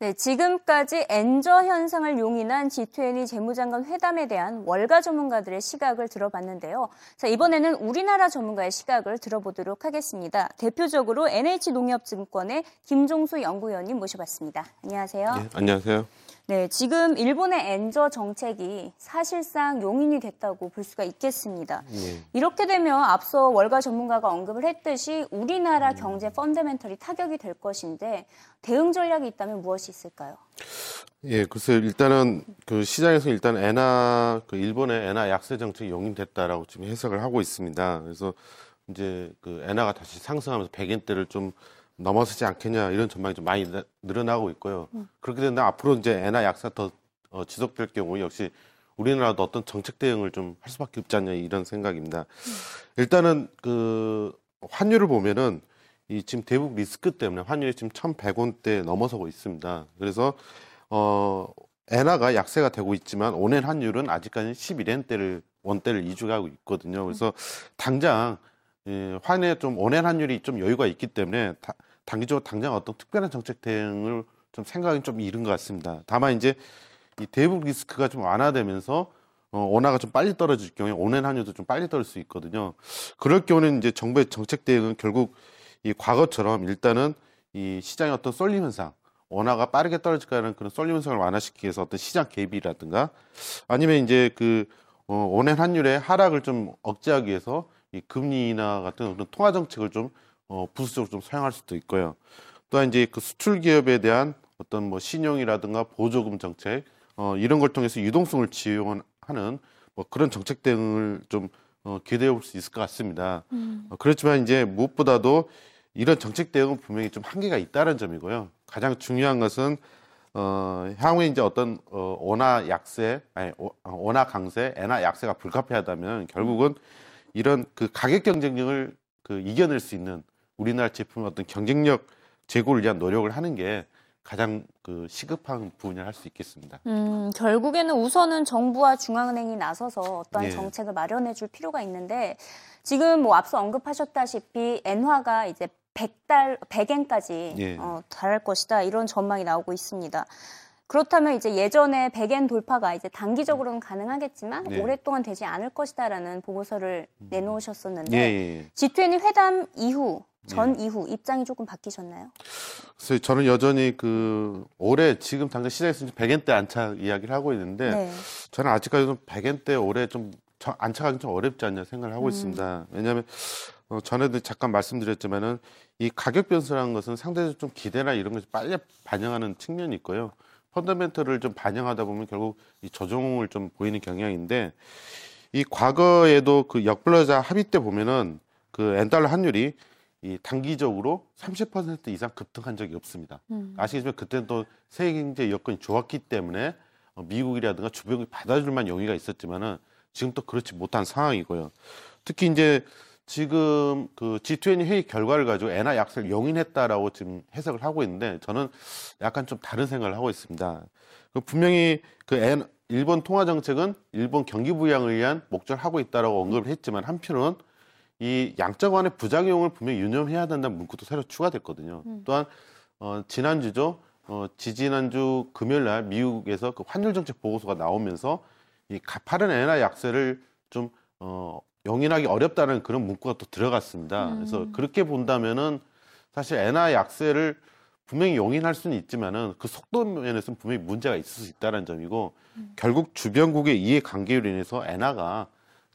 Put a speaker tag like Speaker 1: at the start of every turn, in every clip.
Speaker 1: 네, 지금까지 엔저 현상을 용인한 G20 재무장관 회담에 대한 월가 전문가들의 시각을 들어봤는데요. 자, 이번에는 우리나라 전문가의 시각을 들어보도록 하겠습니다. 대표적으로 NH농협증권의 김종수 연구위원님 모셔봤습니다. 안녕하세요.
Speaker 2: 네, 안녕하세요.
Speaker 1: 네, 지금 일본의 엔저 정책이 사실상 용인이 됐다고 볼 수가 있겠습니다.
Speaker 2: 예.
Speaker 1: 이렇게 되면 앞서 월가 전문가가 언급을 했듯이 우리나라 경제 펀더멘털이 타격이 될 것인데 대응 전략이 있다면 무엇이 있을까요?
Speaker 2: 예, 글쎄요. 일단은 그 시장에서 일단 엔화 그 일본의 엔화 약세 정책이 용인됐다라고 지금 해석을 하고 있습니다. 그래서 이제 그 엔화가 다시 상승하면서 100엔대를 좀 넘어서지 않겠냐 이런 전망이 좀 많이 나- 늘어나고 있고요. 그렇게 된다면 앞으로 이제 엔화 약세 더 어, 지속될 경우 역시 우리나라도 어떤 정책 대응을 좀 할 수밖에 없지 않냐 이런 생각입니다. 일단은 그 환율을 보면은 이 지금 대북 리스크 때문에 환율이 지금 1,100원대 넘어서고 있습니다. 그래서 어 엔화가 약세가 되고 있지만 오늘 환율은 아직까지 11엔대를 원대를 이주하고 있거든요. 그래서 당장 예, 환에 좀 오늘 환율이 좀 여유가 있기 때문에 다- 단기적으로 당장 어떤 특별한 정책 대응을 좀 생각이 좀 이른 것 같습니다. 다만 이제 이 대북 리스크가 좀 완화되면서 어, 원화가 좀 빨리 떨어질 경우에 오늘 환율도 좀 빨리 떨어질 수 있거든요. 그럴 경우는 이제 정부의 정책 대응은 결국 이 과거처럼 일단은 이 시장의 어떤 쏠림 현상, 원화가 빠르게 떨어질까라는 그런 쏠림 현상을 완화시키기 위해서 어떤 시장 개입이라든가 아니면 이제 그 어, 원화 환율의 하락을 좀 억제하기 위해서 이 금리 인하 같은 어떤 통화 정책을 좀 어, 부수적으로 좀 사용할 수도 있고요. 또한 이제 그 수출 기업에 대한 어떤 뭐 신용이라든가 보조금 정책 어, 이런 걸 통해서 유동성을 지원하는 뭐 그런 정책 대응을 좀 어, 기대해 볼 수 있을 것 같습니다. 어, 그렇지만 이제 무엇보다도 이런 정책 대응은 분명히 좀 한계가 있다는 점이고요. 가장 중요한 것은 어, 향후에 이제 어떤 어, 원화 약세, 아니 오- 어, 원화 강세, 엔화 약세가 불가피하다면 결국은 이런 그 가격 경쟁력을 그 이겨낼 수 있는 우리나라 제품의 어떤 경쟁력 제고를 위한 노력을 하는 게 가장 그 시급한 부분을 할수 있겠습니다.
Speaker 1: 음, 결국에는 우선은 정부와 중앙은행이 나서서 어떠한
Speaker 2: 예.
Speaker 1: 정책을 마련해 줄 필요가 있는데 지금 뭐 앞서 언급하셨다시피 엔화가 이제 100달 100엔까지
Speaker 2: 예.
Speaker 1: 어, 달할 것이다 이런 전망이 나오고 있습니다. 그렇다면 이제 예전에 100엔 돌파가 이제 단기적으로는 가능하겠지만
Speaker 2: 네.
Speaker 1: 오랫동안 되지 않을 것이다라는 보고서를 내놓으셨었는데
Speaker 2: 예, 예, 예.
Speaker 1: G20 회담 이후 전 이후 입장이 조금 바뀌셨나요?
Speaker 2: 그래서 저는 여전히 그 올해 지금 당장 시장에서 100엔대 안착 이야기를 하고 있는데
Speaker 1: 네.
Speaker 2: 저는 아직까지도 100엔대 올해 좀 저- 안착하기 좀 어렵지 않냐 생각을
Speaker 1: 음.
Speaker 2: 하고 있습니다. 왜냐하면 어, 전에도 잠깐 말씀드렸지만은 이 가격 변수라는 것은 상대적으로 좀 기대나 이런 것이 빨리 반영하는 측면이 있고요. 펀더멘털을 좀 반영하다 보면 결국 이 조정을 좀 보이는 경향인데 이 과거에도 그 역블러자 합의 때 보면은 그 엔달러 환율이 이 단기적으로 30% 이상 급등한 적이 없습니다.
Speaker 1: 음.
Speaker 2: 아시겠지만 그때는 또 세계 경제 여건이 좋았기 때문에 어, 미국이라든가 주변이 받아줄 만한 용의가 있었지만은 지금 또 그렇지 못한 상황이고요. 특히 이제 지금 그 G20 회의 결과를 가지고 엔화 약세를 용인했다라고 지금 해석을 하고 있는데 저는 약간 좀 다른 생각을 하고 있습니다. 그 분명히 그 엔, 일본 통화 정책은 일본 경기 부양을 위한 목적을 하고 있다라고 언급을 했지만 한편은 이 양적 완의 부작용을 분명히 유념해야 된다는 문구도 새로 추가됐거든요. 또한 어, 지난주죠. 어, 지지난주 금요일 날 미국에서 그 환율 정책 보고서가 나오면서 이 가파른 엔화 약세를 좀 어, 용인하기 어렵다는 그런 문구가 또 들어갔습니다. 그래서 그렇게 본다면은 사실 엔화 약세를 분명히 용인할 수는 있지만은 그 속도 면에서는 분명히 문제가 있을 수 있다는 점이고 결국 주변국의 이해 관계로 인해서 엔화가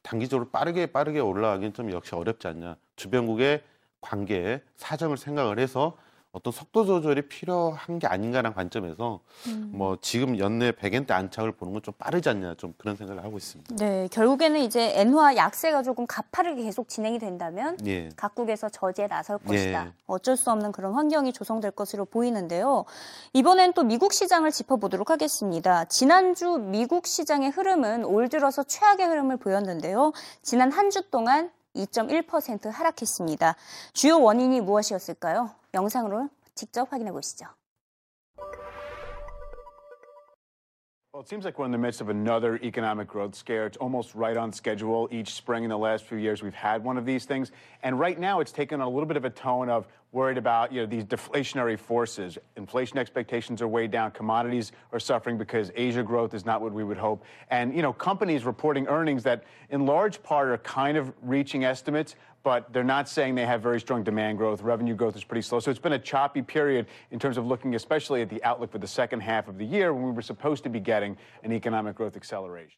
Speaker 2: 단기적으로 빠르게 빠르게 올라가기는 좀 역시 어렵지 않냐. 주변국의 관계에 사정을 생각을 해서 어떤 속도 조절이 필요한 게 아닌가라는 관점에서 뭐 지금 연내 100엔대 안착을 보는 건 좀 빠르지 않냐 좀 그런 생각을 하고 있습니다.
Speaker 1: 네, 결국에는 이제 엔화 약세가 조금 가파르게 계속 진행이 된다면
Speaker 2: 예.
Speaker 1: 각국에서 저지에 나설 것이다.
Speaker 2: 예.
Speaker 1: 어쩔 수 없는 그런 환경이 조성될 것으로 보이는데요. 이번엔 또 미국 시장을 짚어보도록 하겠습니다. 지난주 미국 시장의 흐름은 올 들어서 최악의 흐름을 보였는데요. 지난 한 주 동안 2.1% 하락했습니다. 주요 원인이 무엇이었을까요? 영상으로 직접 확인해 보시죠.
Speaker 3: Well, it seems like we're in the midst of another economic growth scare. It's almost right on schedule. Each spring in the last few years, we've had one of these things. And right now, it's taken a little bit of a tone of worried about you know these deflationary forces. Inflation expectations are way down. Commodities are suffering because Asia growth is not what we would hope. And you know companies reporting earnings that, in large part, are kind of reaching estimates, but they're not saying they have very strong demand growth. Revenue growth is pretty slow. So it's been a choppy period in terms of looking, especially at the outlook for the second half of the year when we were supposed to be getting an economic growth acceleration.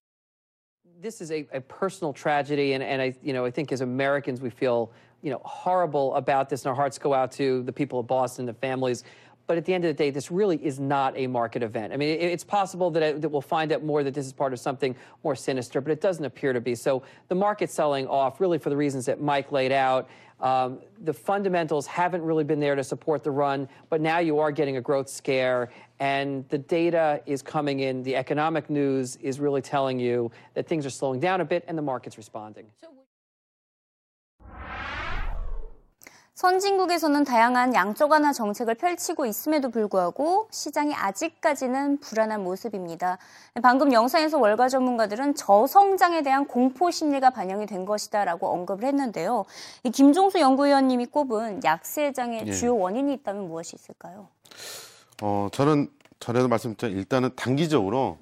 Speaker 4: this is a, a personal tragedy, and, and I, you know, I think as Americans we feel, you know, horrible about this, and our hearts go out to the people of Boston, the families. But at the end of the day, this really is not a market event. I mean, it's possible that, it, that we'll find out more that this is part of something more sinister, but it doesn't appear to be. So the market's selling off really for the reasons that Mike laid out. Um, the fundamentals haven't really been there to support the run, but now you are getting a growth scare, and the data is coming in. The economic news is really telling you that things are slowing down a bit, and the market's responding.
Speaker 1: 선진국에서는 다양한 양적 완화 정책을 펼치고 있음에도 불구하고 시장이 아직까지는 불안한 모습입니다. 방금 영상에서 월가 전문가들은 저성장에 대한 공포 심리가 반영이 된 것이다라고 언급을 했는데요. 이 김종수 연구위원님이 꼽은 약세장의
Speaker 2: 예.
Speaker 1: 주요 원인이 있다면 무엇이 있을까요?
Speaker 2: 어, 저는 전에도 말씀드렸지만 일단은 단기적으로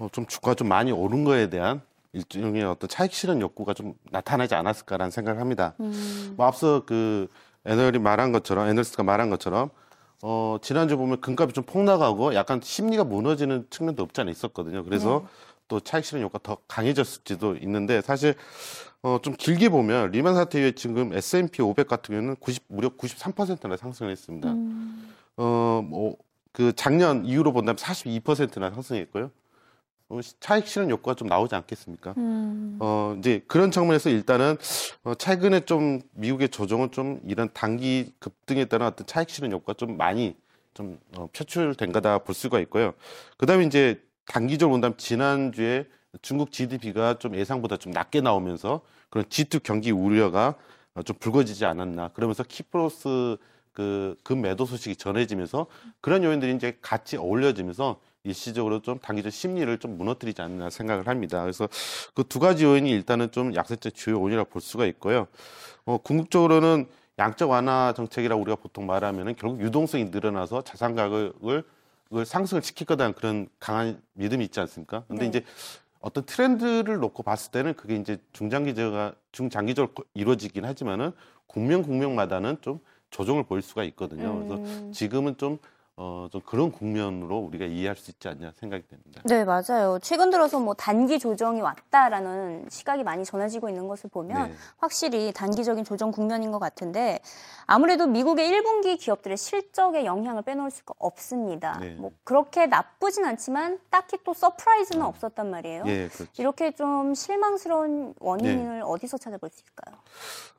Speaker 2: 어, 좀 주가가 좀 많이 오른 거에 대한 일종의 어떤 차익 실현 욕구가 좀 나타나지 않았을까라는 생각을 합니다. 뭐 앞서 그 애널이 말한 것처럼 애널리스트가 말한 것처럼 어, 지난주 보면 금값이 좀 폭락하고 약간 심리가 무너지는 측면도 없지 않아 있었거든요. 그래서 또 차익 실현 효과가 더 강해졌을지도 있는데 사실 어, 좀 길게 보면 리만 사태 이후에 지금 S&P 500 같은 경우는 90, 무려 93%나 상승을 했습니다. 어, 뭐, 그 작년 이후로 본다면 42%나 상승했고요. 어, 시- 차익 실현 효과가 좀 나오지 않겠습니까? 어, 이제 그런 측면에서 일단은 어, 최근에 좀 미국의 조정은 좀 이런 단기 급등에 따른 어떤 차익 실현 효과가 좀 많이 좀 어, 표출된 거다 볼 수가 있고요. 그 다음에 이제 단기적으로 본다면 지난주에 중국 GDP가 좀 예상보다 좀 낮게 나오면서 그런 G2 경기 우려가 어, 좀 불거지지 않았나. 그러면서 키프로스 그 금매도 소식이 전해지면서 그런 요인들이 이제 같이 어울려지면서 일시적으로 좀 단기적 심리를 좀 무너뜨리지 않나 생각을 합니다. 그래서 그 두 가지 요인이 일단은 좀 약세적 주요 원인이라고 볼 수가 있고요. 어, 궁극적으로는 양적 완화 정책이라고 우리가 보통 말하면은 결국 유동성이 늘어나서 자산 가격을 상승을 시킬 거다는 그런 강한 믿음이 있지 않습니까? 근데
Speaker 1: 네.
Speaker 2: 이제 어떤 트렌드를 놓고 봤을 때는 그게 이제 중장기적으로 중장기적으로 이루어지긴 하지만은 국면 국면마다는 좀 조정을 보일 수가 있거든요. 그래서
Speaker 1: 음.
Speaker 2: 지금은 좀 어, 좀 그런 국면으로 우리가 이해할 수 있지 않냐 생각이 됩니다.
Speaker 1: 네, 맞아요. 최근 들어서 뭐 단기 조정이 왔다라는 시각이 많이 전해지고 있는 것을 보면
Speaker 2: 네.
Speaker 1: 확실히 단기적인 조정 국면인 것 같은데 아무래도 미국의 1분기 기업들의 실적에 영향을 빼놓을 수가 없습니다.
Speaker 2: 네.
Speaker 1: 뭐 그렇게 나쁘진 않지만 딱히 또 surprise는 없었단 말이에요.
Speaker 2: 예, 그렇죠.
Speaker 1: 이렇게 좀 실망스러운 원인을 어디서 찾아볼 수 있을까요?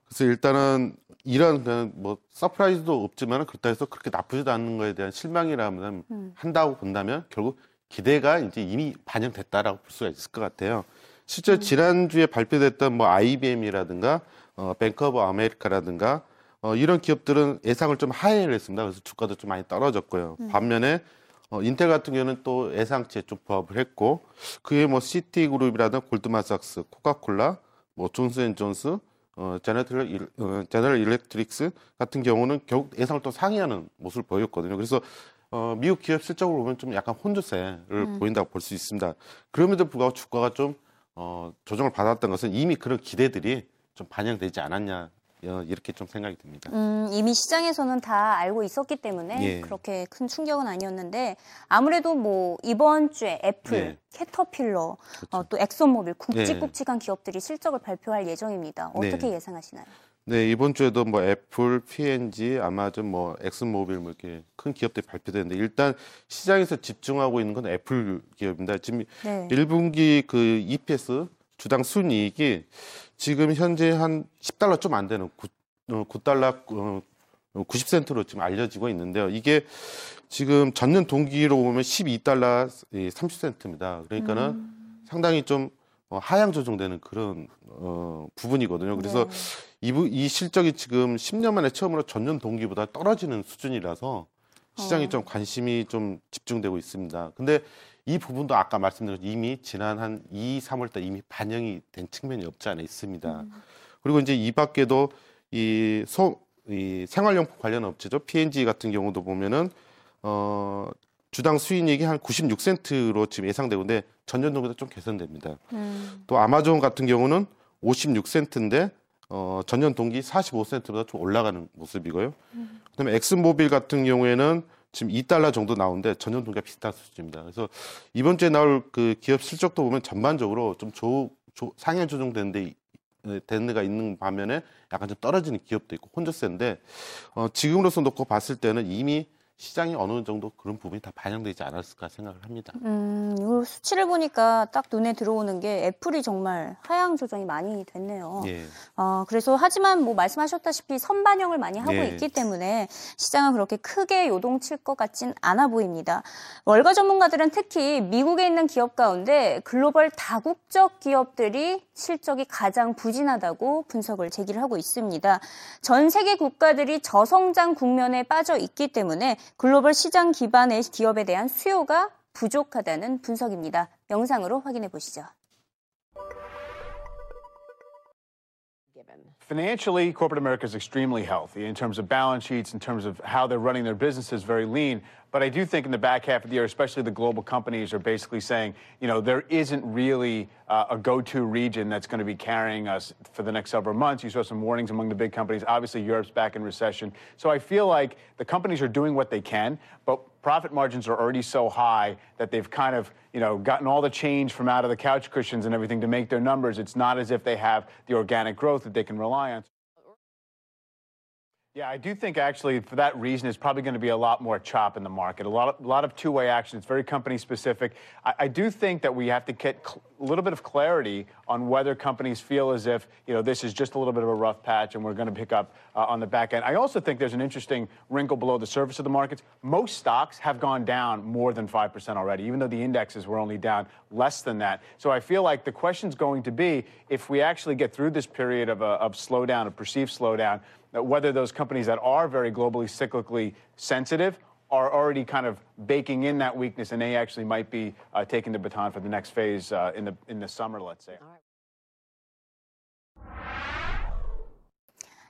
Speaker 2: 그래서 일단은 이런 그냥 뭐 surprise도 없지만 그렇다 해서 그렇게 나쁘지도 않은 거에 대한 실망이라면 한다고 본다면 결국 기대가 이제 이미 반영됐다라고 볼 수가 있을 것 같아요. 실제 지난주에 발표됐던 뭐 IBM이라든가 어, 뱅크 오브 아메리카라든가 어, 이런 기업들은 예상을 좀 하회를 했습니다. 그래서 주가도 좀 많이 떨어졌고요. 반면에 어, 인텔 같은 경우는 또 예상치에 좀 부합을 했고 그게 뭐 시티그룹이라든가 골드만삭스, 코카콜라, 뭐 존스앤존스, 어, 제너럴, 일, 어, 제너럴 일렉트릭스 같은 경우는 결국 예상을 또 상회하는 모습을 보였거든요. 그래서 어, 미국 기업 실적을 보면 좀 약간 혼조세를 보인다고 볼 수 있습니다. 그럼에도 불구하고 주가가 좀 어, 조정을 받았던 것은 이미 그런 기대들이 좀 반영되지 않았냐 어, 이렇게 좀 생각이 듭니다.
Speaker 1: 음, 이미 시장에서는 다 알고 있었기 때문에
Speaker 2: 예.
Speaker 1: 그렇게 큰 충격은 아니었는데 아무래도 뭐 이번 주에 애플,
Speaker 2: 네.
Speaker 1: 캐터필러, 어, 또 엑소모빌
Speaker 2: 네.
Speaker 1: 굵직굵직한 기업들이 실적을 발표할 예정입니다. 어떻게
Speaker 2: 네.
Speaker 1: 예상하시나요?
Speaker 2: 네, 이번 주에도 뭐 애플, P&G, 아마존, 뭐 엑슨모빌 뭐 이렇게 큰 기업들이 발표되는데 일단 시장에서 집중하고 있는 건 애플 기업입니다. 지금
Speaker 1: 네.
Speaker 2: 1분기 그 EPS 주당 순이익이 지금 현재 한 10달러 좀 안 되는 9, 어, 9달러 어, 90센트로 지금 알려지고 있는데요. 이게 지금 전년 동기로 보면 12달러 30센트입니다. 그러니까는 상당히 좀 어, 하향 조정되는 그런 어, 부분이거든요. 그래서 이, 부- 이 실적이 지금 10년 만에 처음으로 전년 동기보다 떨어지는 수준이라서 시장이 좀 관심이 좀 집중되고 있습니다. 근데 이 부분도 아까 말씀드린 이미 지난 한 2, 3월 달 이미 반영이 된 측면이 없지 않아 있습니다. 그리고 이제 이 밖에도 이 소, 이 생활용품 관련 업체죠. P&G 같은 경우도 보면은 어, 주당 수익률이 한 96센트로 지금 예상되고 있는데 전년 동기보다 좀 개선됩니다. 또 아마존 같은 경우는 56센트인데 어, 전년 동기 45센트보다 좀 올라가는 모습이고요. 그다음에 엑슨모빌 같은 경우에는 지금 2달러 정도 나오는데 전년 동기가 비슷한 수준입니다. 그래서 이번 주에 나올 그 기업 실적도 보면 전반적으로 좀 조, 조, 상향 조정되는 데 되는 데가 있는 반면에 약간 좀 떨어지는 기업도 있고 혼조세인데 어, 지금으로서 놓고 봤을 때는 이미 시장이 어느 정도 그런 부분이 다 반영되지 않았을까 생각을 합니다.
Speaker 1: 음, 이 수치를 보니까 딱 눈에 들어오는 게 애플이 정말 하향 조정이 많이 됐네요.
Speaker 2: 예.
Speaker 1: 어, 그래서 하지만 뭐 말씀하셨다시피 선반영을 많이 하고
Speaker 2: 네.
Speaker 1: 있기 때문에 시장은 그렇게 크게 요동칠 것 같진 않아 보입니다. 월가 전문가들은 특히 미국에 있는 기업 가운데 글로벌 다국적 기업들이 실적이 가장 부진하다고 분석을 제기를 하고 있습니다. 전 세계 국가들이 저성장 국면에 빠져 있기 때문에 글로벌 시장 기반의 기업에 대한 수요가 부족하다는 분석입니다. 영상으로 확인해 보시죠.
Speaker 3: Financially, corporate America is extremely healthy in terms of balance sheets, in terms of how they're running their businesses, very lean. But I do think in the back half of the year, especially the global companies are basically saying, you know, there isn't really uh, a go to region that's going to be carrying us for the next several months. You saw some warnings among the big companies. Obviously, Europe's back in recession. So I feel like the companies are doing what they can, but profit margins are already so high that they've kind of, you know, gotten all the change from out of the couch cushions and everything to make their numbers. It's not as if they have the organic growth that they can rely on. Yeah, I do think actually for that reason, it's probably going to be a lot more chop in the market. A lot of, a lot of two-way action. It's very company specific. I, I do think that we have to get a little bit of clarity on whether companies feel as if you know this is just a little bit of a rough patch and we're going to pick up uh, on the back end. I also think there's an interesting wrinkle below the surface of the markets. Most stocks have gone down more than five percent already, even though the indexes were only down less than that. So I feel like the question's going to be if we actually get through this period of, a, of slowdown, a perceived slowdown whether those companies that are very globally cyclically sensitive are already kind of baking in that weakness and they actually might be uh, taking the baton for the next phase uh, in the in the summer, let's say.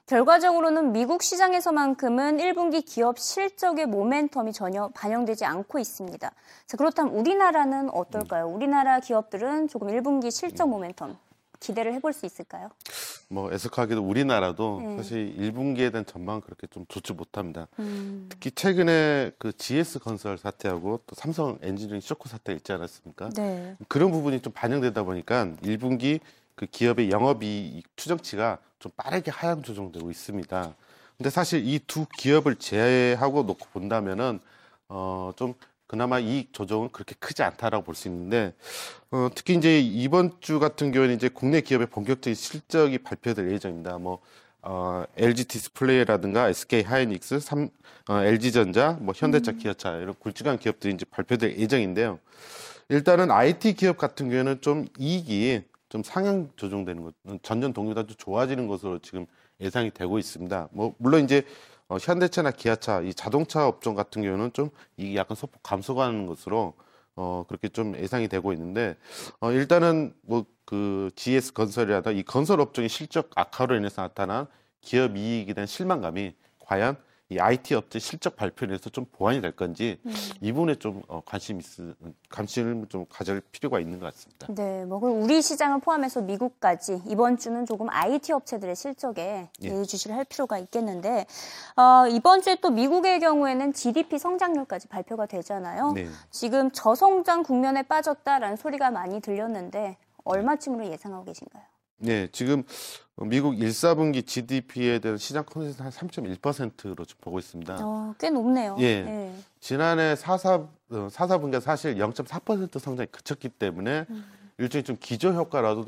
Speaker 1: 결과적으로는 미국 시장에서만큼은 1분기 기업 실적의 모멘텀이 전혀 반영되지 않고 있습니다. 자, 그렇다면 우리나라는 어떨까요? 우리나라 기업들은 조금 1분기 실적 모멘텀 기대를 해볼 수 있을까요?
Speaker 2: 뭐 애석하게도 우리나라도
Speaker 1: 네.
Speaker 2: 사실 1분기에 대한 전망은 그렇게 좀 좋지 못합니다.
Speaker 1: 음,
Speaker 2: 특히 최근에 그 GS 건설 사태하고 또 삼성 엔지니어링 쇼크 사태가 있지 않았습니까?
Speaker 1: 네.
Speaker 2: 그런 부분이 좀 반영되다 보니까 1분기 그 기업의 영업이익 추정치가 좀 빠르게 하향 조정되고 있습니다. 근데 사실 이 두 기업을 제외하고 놓고 본다면은 어좀 그나마 이익 조정은 그렇게 크지 않다라고 볼 수 있는데 어 특히 이제 이번 주 같은 경우에는 이제 국내 기업의 본격적인 실적이 발표될 예정입니다. 뭐 어, LG 디스플레이라든가 SK 하이닉스, 삼, 어, LG전자, 뭐 현대차, 기아차 이런 굵직한 기업들이 이제 발표될 예정인데요. 일단은 IT 기업 같은 경우에는 좀 이익이 좀 상향 조정되는 것, 전년 동기보다 좀 좋아지는 것으로 지금 예상이 되고 있습니다. 뭐 물론 이제 어, 현대차나 기아차, 이 자동차 업종 같은 경우는 좀 이게 약간 소폭 감소가는 것으로 어 그렇게 좀 예상이 되고 있는데 어 일단은 뭐 그 GS 건설이라다 이 건설 업종의 실적 악화로 인해서 나타난 기업 이익에 대한 실망감이 과연 이 IT 업체 실적 발표에 대해서 좀 보완이 될 건지 이 부분에 좀 어, 관심 있 관심을 좀 가질 필요가 있는 것 같습니다.
Speaker 1: 네, 뭐 우리 시장을 포함해서 미국까지 이번 주는 조금 IT 업체들의 실적에
Speaker 2: 예.
Speaker 1: 예의주시를 할 필요가 있겠는데 어, 이번 주에 또 미국의 경우에는 GDP 성장률까지 발표가 되잖아요.
Speaker 2: 네.
Speaker 1: 지금 저성장 국면에 빠졌다라는 소리가 많이 들렸는데 얼마쯤으로 예상하고 계신가요?
Speaker 2: 네, 지금 미국 1, 4분기 GDP에 대한 시장 컨센서스 한 3.1%로 지금 보고 있습니다.
Speaker 1: 어, 꽤 높네요.
Speaker 2: 예.
Speaker 1: 네.
Speaker 2: 지난해 4, 4, 어, 4, 4분기가 사실 0.4% 성장이 그쳤기 때문에 일종의 좀 기저 효과라도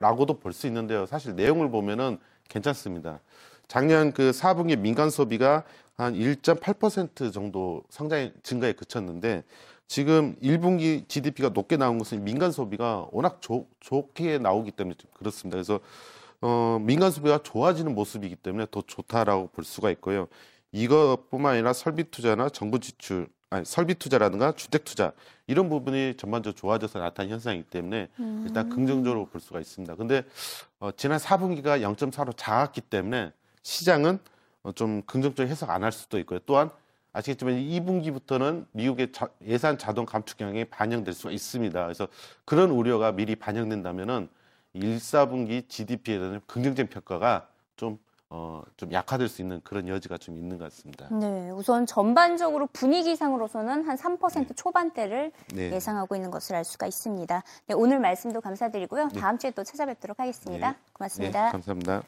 Speaker 2: 라고도 볼 수 있는데요. 사실 내용을 보면은 괜찮습니다. 작년 그 4분기 민간 소비가 한 1.8% 정도 성장이 증가에 그쳤는데 지금 1분기 GDP가 높게 나온 것은 민간 소비가 워낙 좋- 좋게 나오기 때문에 좀 그렇습니다. 그래서 어, 민간 소비가 좋아지는 모습이기 때문에 더 좋다라고 볼 수가 있고요. 이것뿐만 아니라 설비 투자나 정부 지출, 아니, 설비 투자라든가 주택 투자 이런 부분이 전반적으로 좋아져서 나타난 현상이기 때문에 일단 긍정적으로 볼 수가 있습니다. 근데 어, 지난 4분기가 0.4로 작았기 때문에 시장은 어, 좀 긍정적인 해석 안 할 수도 있고요. 또한 아시겠지만 2분기부터는 미국의 자- 예산 자동 감축 경향이 반영될 수가 있습니다. 그래서 그런 우려가 미리 반영된다면은 1, 4분기 GDP에 대한 긍정적인 평가가 좀, 어, 좀 약화될 수 있는 그런 여지가 좀 있는 것 같습니다.
Speaker 1: 네, 우선 전반적으로 분위기상으로서는 한3% 초반대를
Speaker 2: 네.
Speaker 1: 예상하고 있는 것을 알 수가 있습니다. 네, 오늘 말씀도 감사드리고요. 다음 주에 또 찾아뵙도록 하겠습니다.
Speaker 2: 네.
Speaker 1: 고맙습니다.
Speaker 2: 네, 감사합니다.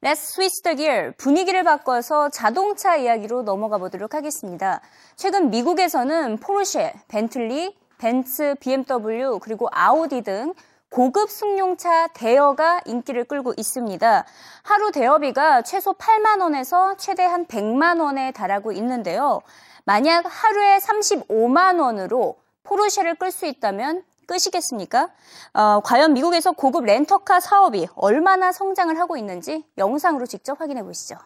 Speaker 1: Let's switch the gear. 분위기를 바꿔서 자동차 이야기로 넘어가 보도록 하겠습니다. 최근 미국에서는 포르쉐, 벤틀리, 벤츠, BMW, 그리고 아우디 등 고급 승용차 대여가 인기를 끌고 있습니다. 하루 대여비가 최소 8만 원에서 최대 한 100만 원에 달하고 있는데요. 만약 하루에 35만 원으로 포르쉐를 끌 수 있다면 끝이겠습니까? 어, 과연 미국에서 고급 렌터카 사업이 얼마나 성장을 하고 있는지 영상으로 직접 확인해 보시죠.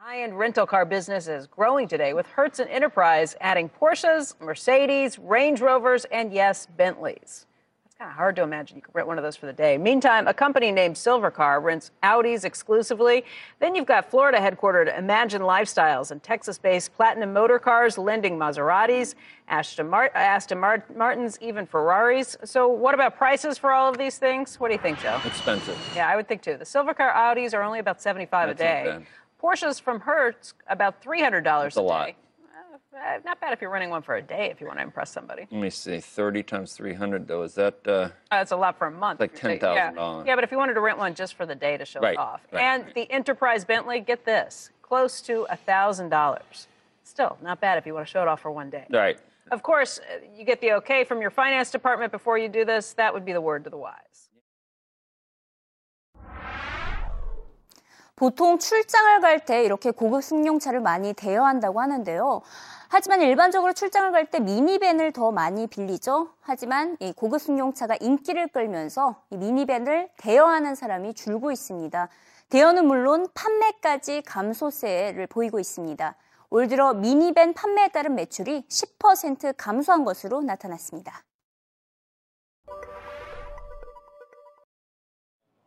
Speaker 5: High-end rental car business is growing today with Hertz and Enterprise adding Porsches, Mercedes, Range Rovers, and yes, Bentleys. It's kind of hard to imagine you could rent one of those for the day. Meantime, a company named Silvercar rents Audis exclusively. Then you've got Florida headquartered Imagine Lifestyles and Texas-based Platinum Motor Cars lending Maseratis, Aston, Mart- Aston Mart- Martins, even Ferraris. So what about prices for all of these things? What do you think, Joe?
Speaker 6: Expensive.
Speaker 5: Yeah, I would think too. The silver car Audis are only about 75
Speaker 6: That's
Speaker 5: a day. Porsches from Hertz about $300
Speaker 6: That's a
Speaker 5: a
Speaker 6: lot.
Speaker 5: Uh, not bad if you're renting one for a day if you want to impress somebody.
Speaker 6: Let me see. 30 times 300, though. Is that. Uh,
Speaker 5: Uh, That's a lot for a month.
Speaker 6: Like
Speaker 5: if you're saying- yeah.
Speaker 6: $10,000.
Speaker 5: Yeah, but if you wanted to rent one just for the day to show
Speaker 6: Right,
Speaker 5: it off.
Speaker 6: right,
Speaker 5: and
Speaker 6: right.
Speaker 5: the Enterprise Bentley, get this, close to $1,000. Still, not bad if you want to show it off for one day.
Speaker 6: right.
Speaker 5: Of course, uh, you get the okay from your finance department before you do this. That would be the word to the wise.
Speaker 1: 보통 출장을 갈 때 이렇게 고급 승용차를 많이 대여한다고 하는데요. 하지만 일반적으로 출장을 갈 때 미니밴을 더 많이 빌리죠. 하지만 이 고급 승용차가 인기를 끌면서 이 미니밴을 대여하는 사람이 줄고 있습니다. 대여는 물론 판매까지 감소세를 보이고 있습니다. 올 들어 미니밴 판매에 따른 매출이 10% 감소한 것으로 나타났습니다.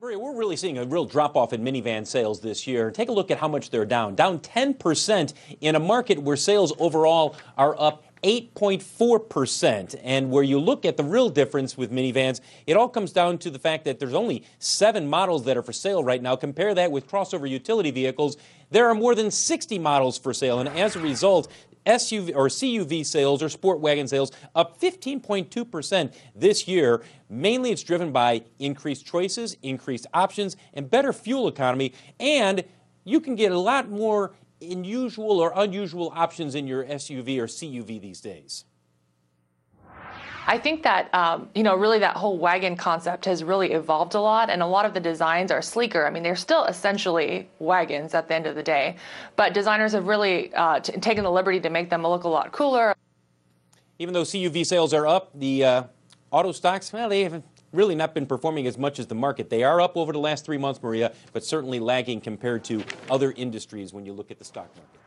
Speaker 7: Maria, we're really seeing a real drop off in minivan sales this year. Take a look at how much they're down. Down 10% in a market where sales overall are up 8.4%. And where you look at the real difference with minivans, it all comes down to the fact that there's only seven models that are for sale right now. Compare that with crossover utility vehicles. There are more than 60 models for sale. And as a result, SUV or CUV sales or sport wagon sales up 15.2% this year. Mainly it's driven by increased choices, increased options, and better fuel economy. And you can get a lot more unusual or unusual options in your SUV or CUV these days.
Speaker 8: I think that um, you know really that whole wagon concept has really evolved a lot, and a lot of the designs are sleeker. I mean, they're still essentially wagons at the end of the day, but designers have really uh, t- taken the liberty to make them look a lot cooler.
Speaker 7: Even though CUV sales are up, the uh, auto stocks, well, they haven't really not been performing as much as the market. They are up over the last three months, Maria, but certainly lagging compared to other industries when you look at the stock market.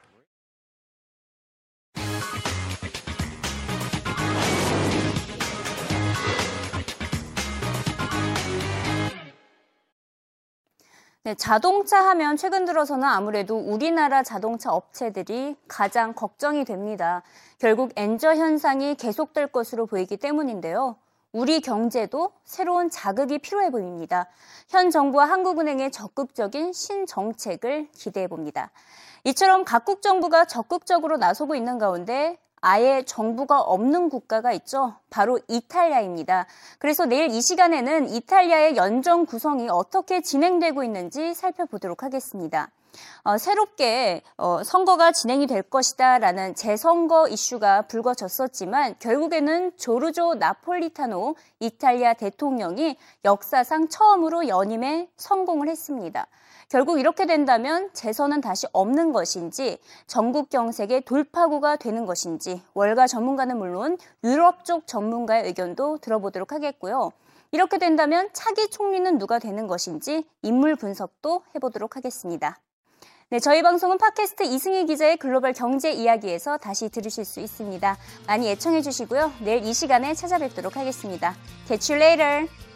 Speaker 1: 네, 자동차 하면 최근 들어서는 아무래도 우리나라 자동차 업체들이 가장 걱정이 됩니다. 결국 엔저 현상이 계속될 것으로 보이기 때문인데요. 우리 경제도 새로운 자극이 필요해 보입니다. 현 정부와 한국은행의 적극적인 신정책을 기대해 봅니다. 이처럼 각국 정부가 적극적으로 나서고 있는 가운데 아예 정부가 없는 국가가 있죠. 바로 이탈리아입니다. 그래서 내일 이 시간에는 이탈리아의 연정 구성이 어떻게 진행되고 있는지 살펴보도록 하겠습니다. 어, 새롭게 어, 선거가 진행이 될 것이다라는 재선거 이슈가 불거졌었지만 결국에는 조르조 나폴리타노 이탈리아 대통령이 역사상 처음으로 연임에 성공을 했습니다. 결국 이렇게 된다면 재선은 다시 없는 것인지 전국 경색의 돌파구가 되는 것인지 월가 전문가는 물론 유럽 쪽 전문가의 의견도 들어보도록 하겠고요. 이렇게 된다면 차기 총리는 누가 되는 것인지 인물 분석도 해보도록 하겠습니다. 네, 저희 방송은 팟캐스트 이승희 기자의 글로벌 경제 이야기에서 다시 들으실 수 있습니다. 많이 애청해 주시고요. 내일 이 시간에 찾아뵙도록 하겠습니다. Catch you later.